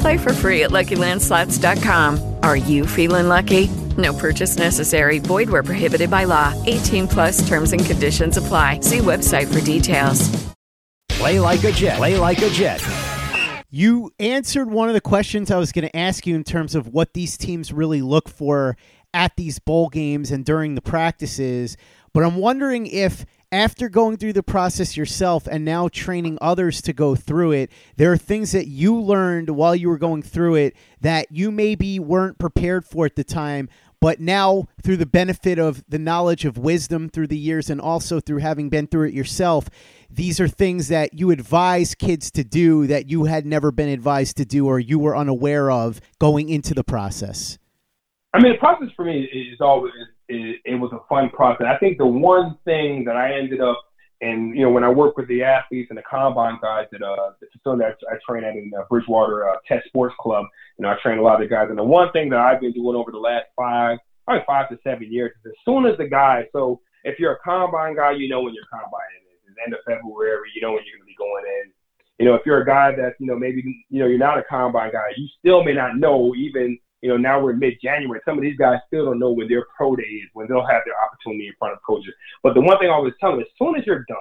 Play for free at LuckyLandSlots.com. Are you feeling lucky? No purchase necessary. Void where prohibited by law. 18 plus terms and conditions apply. See website for details. Play like a Jet. Play like a Jet. You answered one of the questions I was going to ask you in terms of what these teams really look for at these bowl games and during the practices. But I'm wondering if, after going through the process yourself and now training others to go through it, there are things that you learned while you were going through it that you maybe weren't prepared for at the time, but now, through the benefit of the knowledge of wisdom through the years and also through having been through it yourself, these are things that you advise kids to do that you had never been advised to do or you were unaware of going into the process. I mean, the process for me is always it, it was a fun process. I think the one thing that I ended up and you know, when I work with the athletes and the combine guys at uh, the facility I, I train at in uh, Bridgewater uh, Test Sports Club, you know, I train a lot of guys. And the one thing that I've been doing over the last five, probably five to seven years, is as soon as the guy, so if you're a combine guy, you know when your combine is. It's end of February, you know when you're going to be going in. You know, if you're a guy that's, you know, maybe, you know, you're not a combine guy, you still may not know even you know, now we're mid-January. Some of these guys still don't know when their pro day is, when they'll have their opportunity in front of coaches. But the one thing I always tell them, as soon as you're done,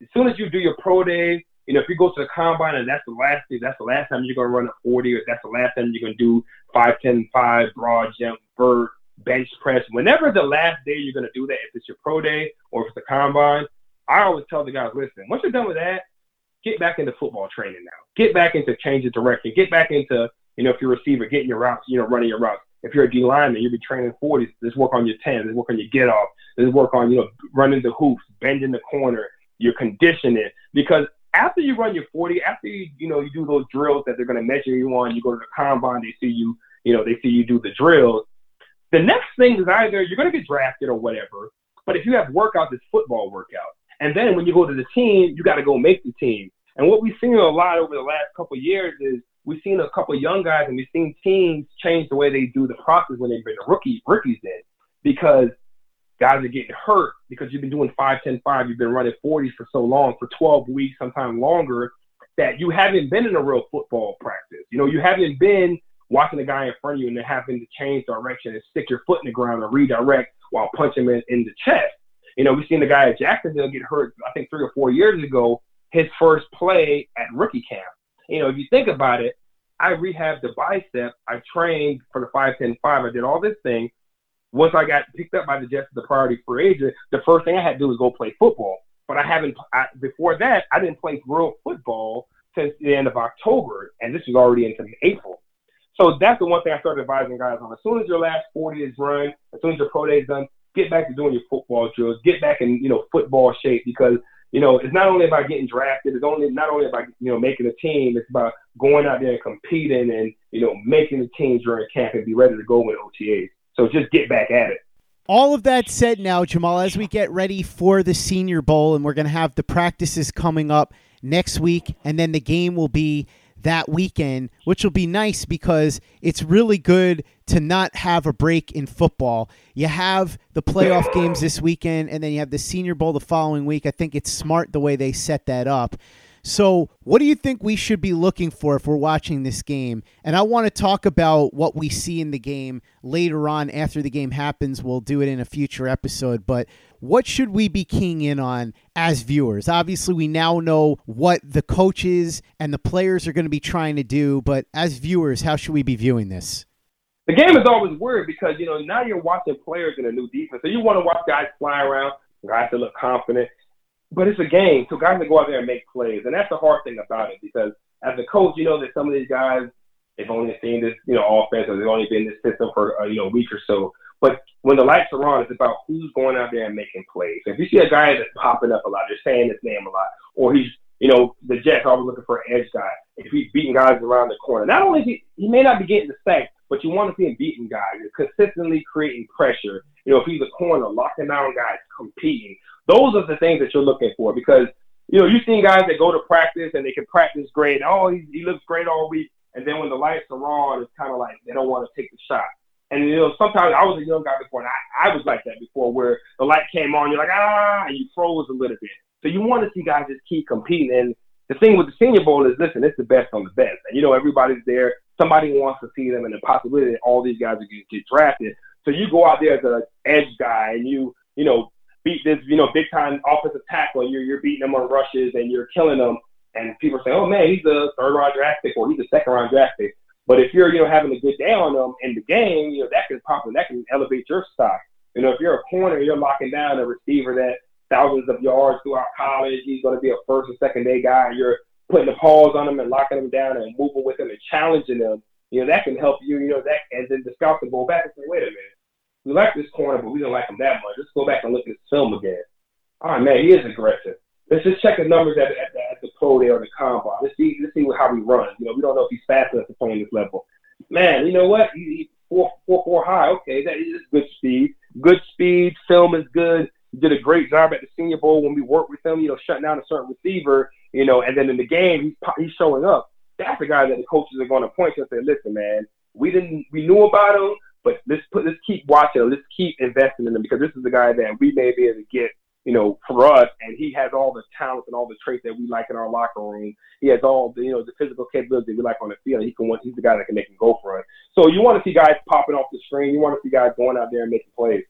as soon as you do your pro day, you know, if you go to the combine and that's the last day, that's the last time you're going to run a 40 or that's the last time you're going to do 5, 10, 5, broad jump, vert, bench press. Whenever the last day you're going to do that, if it's your pro day or if it's the combine, I always tell the guys, listen, once you're done with that, get back into football training now. Get back into changing direction. Get back into you know, if you're a receiver, getting your routes, you know, running your routes. If you're a D lineman, you'll be training 40s. Let's work on your 10. Let's work on your get off. Let's work on, you know, running the hoops, bending the corner, your conditioning. Because after you run your 40, after you, you know, you do those drills that they're going to measure you on, you go to the combine, they see you, you know, they see you do the drills. The next thing is either you're going to get drafted or whatever. But if you have workouts, it's football workout. And then when you go to the team, you got to go make the team. And what we've seen a lot over the last couple years is we've seen a couple young guys and we've seen teams change the way they do the process when they bring the rookie rookies in because guys are getting hurt because you've been doing 5 10 5 you've been running 40s for so long for 12 weeks sometimes longer that you haven't been in a real football practice. You know you haven't been watching the guy in front of you and then having to change direction and stick your foot in the ground and redirect while punching him in, in the chest. You know we've seen the guy at jacksonville get hurt i think three or four years ago his first play at rookie camp you know, if you think about it, I rehabbed the bicep. I trained for the 510.5. I did all this thing. Once I got picked up by the Jets, of the priority free agent, the first thing I had to do was go play football. But I haven't, I, before that, I didn't play real football since the end of October, and this was already into April. So that's the one thing I started advising guys on. As soon as your last 40 is run, as soon as your pro day is done, get back to doing your football drills, get back in, you know, football shape because you know, it's not only about getting drafted. It's only not only about you know making a team. It's about going out there and competing and you know making the team during camp and be ready to go with OTAs. So just get back at it. All of that said, now Jamaal, as we get ready for the Senior Bowl, and we're going to have the practices coming up next week, and then the game will be that weekend, which will be nice because it's really good to not have a break in football. You have the playoff games this weekend, and then you have the Senior Bowl the following week. I think it's smart the way they set that up. So, what do you think we should be looking for if we're watching this game? And I want to talk about what we see in the game later on after the game happens. We'll do it in a future episode. But what should we be keying in on as viewers? Obviously, we now know what the coaches and the players are going to be trying to do. But as viewers, how should we be viewing this? The game is always weird because, you know, now you're watching players in a new defense. So you want to watch guys fly around, guys that look confident but it's a game, so guys that go out there and make plays, and that's the hard thing about it because as a coach, you know that some of these guys they've only seen this, you know, offense or they've only been in this system for uh, you know a week or so. But when the lights are on, it's about who's going out there and making plays. If you see a guy that's popping up a lot, they're saying his name a lot, or he's you know, the Jets always looking for an edge guy. If he's beating guys around the corner, not only he, he may not be getting the sack, but you want to see him beating guys, consistently creating pressure. You know, if he's a corner, locking down guys, competing. Those are the things that you're looking for because you know you've seen guys that go to practice and they can practice great. Oh, he, he looks great all week, and then when the lights are on, it's kind of like they don't want to take the shot. And you know, sometimes I was a young guy before, and I, I was like that before, where the light came on, you're like ah, and you froze a little bit. So you want to see guys just keep competing. And the thing with the Senior Bowl is, listen, it's the best on the best, and you know everybody's there. Somebody wants to see them, and the possibility that all these guys are going to get drafted. So you go out there as an edge guy, and you you know beat this, you know, big time offensive tackle and you're you're beating them on rushes and you're killing them and people say, Oh man, he's a third round draft pick or he's a second round draft pick. But if you're, you know, having a good day on them in the game, you know, that can pop that can elevate your stock. You know, if you're a corner, and you're locking down a receiver that thousands of yards throughout college, he's gonna be a first or second day guy, and you're putting the pause on him and locking him down and moving with him and challenging them, you know, that can help you, you know, that and then the scouts can go back and say, Wait a minute we like this corner, but we didn't like him that much. Let's go back and look at his film again. All right, man, he is aggressive. Let's just check the numbers at, at, at the pro day or the combine. Let's see, let's see how he runs. You know, we don't know if he's fast enough to play this level. Man, you know what? He, he four four four high. Okay, that is good speed. Good speed. Film is good. He did a great job at the Senior Bowl when we worked with him. You know, shutting down a certain receiver. You know, and then in the game he's he's showing up. That's the guy that the coaches are going to point to and say, "Listen, man, we didn't we knew about him. But let's put let's keep watching Let's keep investing in him because this is the guy that we may be able to get, you know, for us. And he has all the talents and all the traits that we like in our locker room. He has all the you know the physical capability we like on the field. He can he's the guy that can make him go for us. So you want to see guys popping off the screen. You want to see guys going out there and making plays.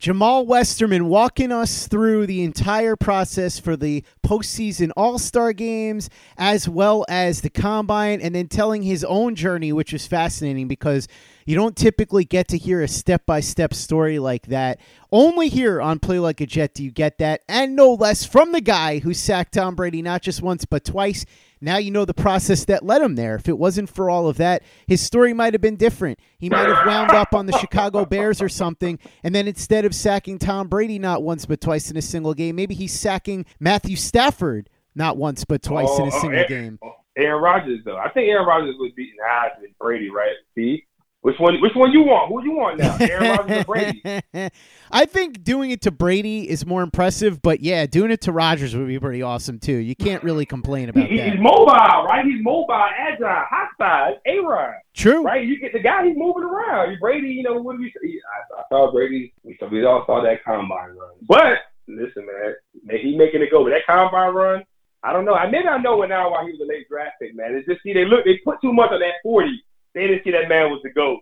Jamaal Westerman walking us through the entire process for the postseason All Star games, as well as the combine, and then telling his own journey, which was fascinating because you don't typically get to hear a step by step story like that. Only here on Play Like a Jet do you get that, and no less from the guy who sacked Tom Brady not just once but twice. Now you know the process that led him there. If it wasn't for all of that, his story might have been different. He might have wound up on the Chicago Bears or something, and then instead of sacking Tom Brady not once but twice in a single game, maybe he's sacking Matthew Stafford not once but twice oh, in a oh, single oh, game. Aaron Rodgers, though. I think Aaron Rodgers was beating odds with Brady, right? See? Which one? Which one you want? Who you want now? (laughs) Aaron Rodgers or Brady? I think doing it to Brady is more impressive, but yeah, doing it to Rodgers would be pretty awesome too. You can't really complain about he, that. He's mobile, right? He's mobile, agile, hot hostile. A Rod. True. Right? You get the guy. He's moving around. Brady. You know what do we? I, I saw Brady. We, we all saw that combine run. But listen, man, he making it go. But that combine run, I don't know. I maybe I know it now why he was a late draft pick, man. It's just see they look they put too much on that forty they didn't see that man was the GOAT.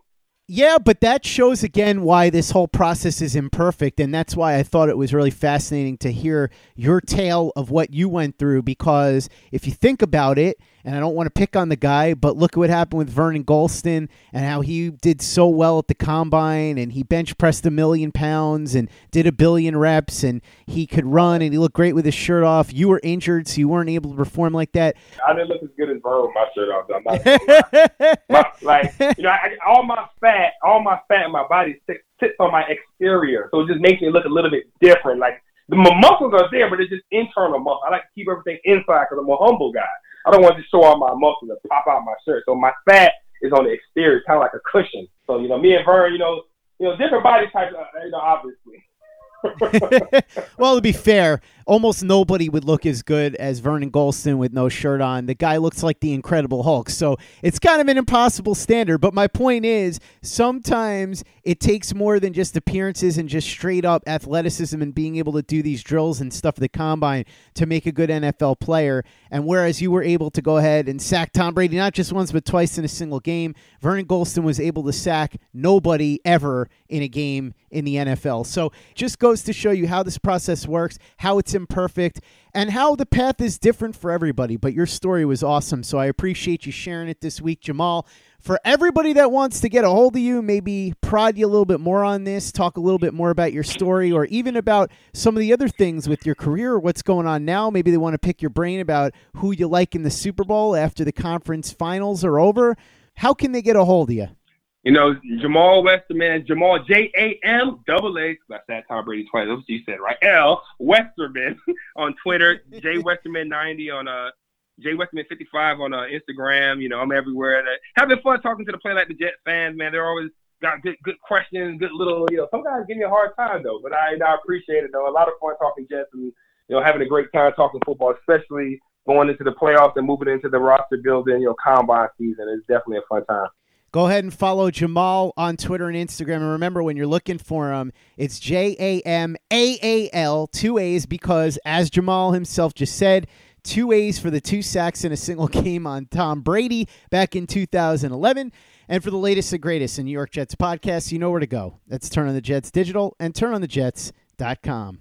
Yeah, but that shows again why this whole process is imperfect. And that's why I thought it was really fascinating to hear your tale of what you went through. Because if you think about it, and I don't want to pick on the guy, but look at what happened with Vernon Gholston and how he did so well at the combine and he bench pressed a million pounds and did a billion reps and he could run and he looked great with his shirt off. You were injured, so you weren't able to perform like that. I didn't look as good as Vernon with my shirt off. I'm not (laughs) my, like you know, I, all my fat, all my fat in my body sits, sits on my exterior, so it just makes me look a little bit different. Like the my muscles are there, but it's just internal muscle. I like to keep everything inside because I'm a humble guy. I don't want to show all my muscles and pop out my shirt. So my fat is on the exterior, kind of like a cushion. So you know, me and Vern, you know, you know, different body types, uh, you know, obviously. (laughs) well, to be fair, almost nobody would look as good as Vernon Gholston with no shirt on. The guy looks like the Incredible Hulk. So it's kind of an impossible standard. But my point is, sometimes it takes more than just appearances and just straight up athleticism and being able to do these drills and stuff at the combine to make a good NFL player. And whereas you were able to go ahead and sack Tom Brady not just once but twice in a single game, Vernon Gholston was able to sack nobody ever in a game in the NFL. So just goes to show you how this process works, how it's imperfect, and how the path is different for everybody. But your story was awesome. So I appreciate you sharing it this week, Jamaal. For everybody that wants to get a hold of you, maybe prod you a little bit more on this, talk a little bit more about your story, or even about some of the other things with your career or what's going on now. Maybe they want to pick your brain about who you like in the Super Bowl after the conference finals are over. How can they get a hold of you? You know, Jamaal Westerman, Jamaal J A M double A. That's that Tom Brady twice. That's what you said, right? L Westerman (laughs) on Twitter, J (laughs) Westerman ninety on uh J Westerman fifty five on uh, Instagram. You know, I'm everywhere. And, uh, having fun talking to the play like the Jet fans, man. They're always got good good questions, good little you know. Some guys give me a hard time though, but I I appreciate it though. A lot of fun talking Jets and you know having a great time talking football, especially going into the playoffs and moving into the roster building. You know, combine season is definitely a fun time. Go ahead and follow Jamaal on Twitter and Instagram. And remember, when you're looking for him, it's J A M A A L, two A's, because as Jamaal himself just said, two A's for the two sacks in a single (laughs) game on Tom Brady back in 2011. And for the latest and greatest in New York Jets podcasts, you know where to go. That's Turn on the Jets Digital and turnonthejets.com.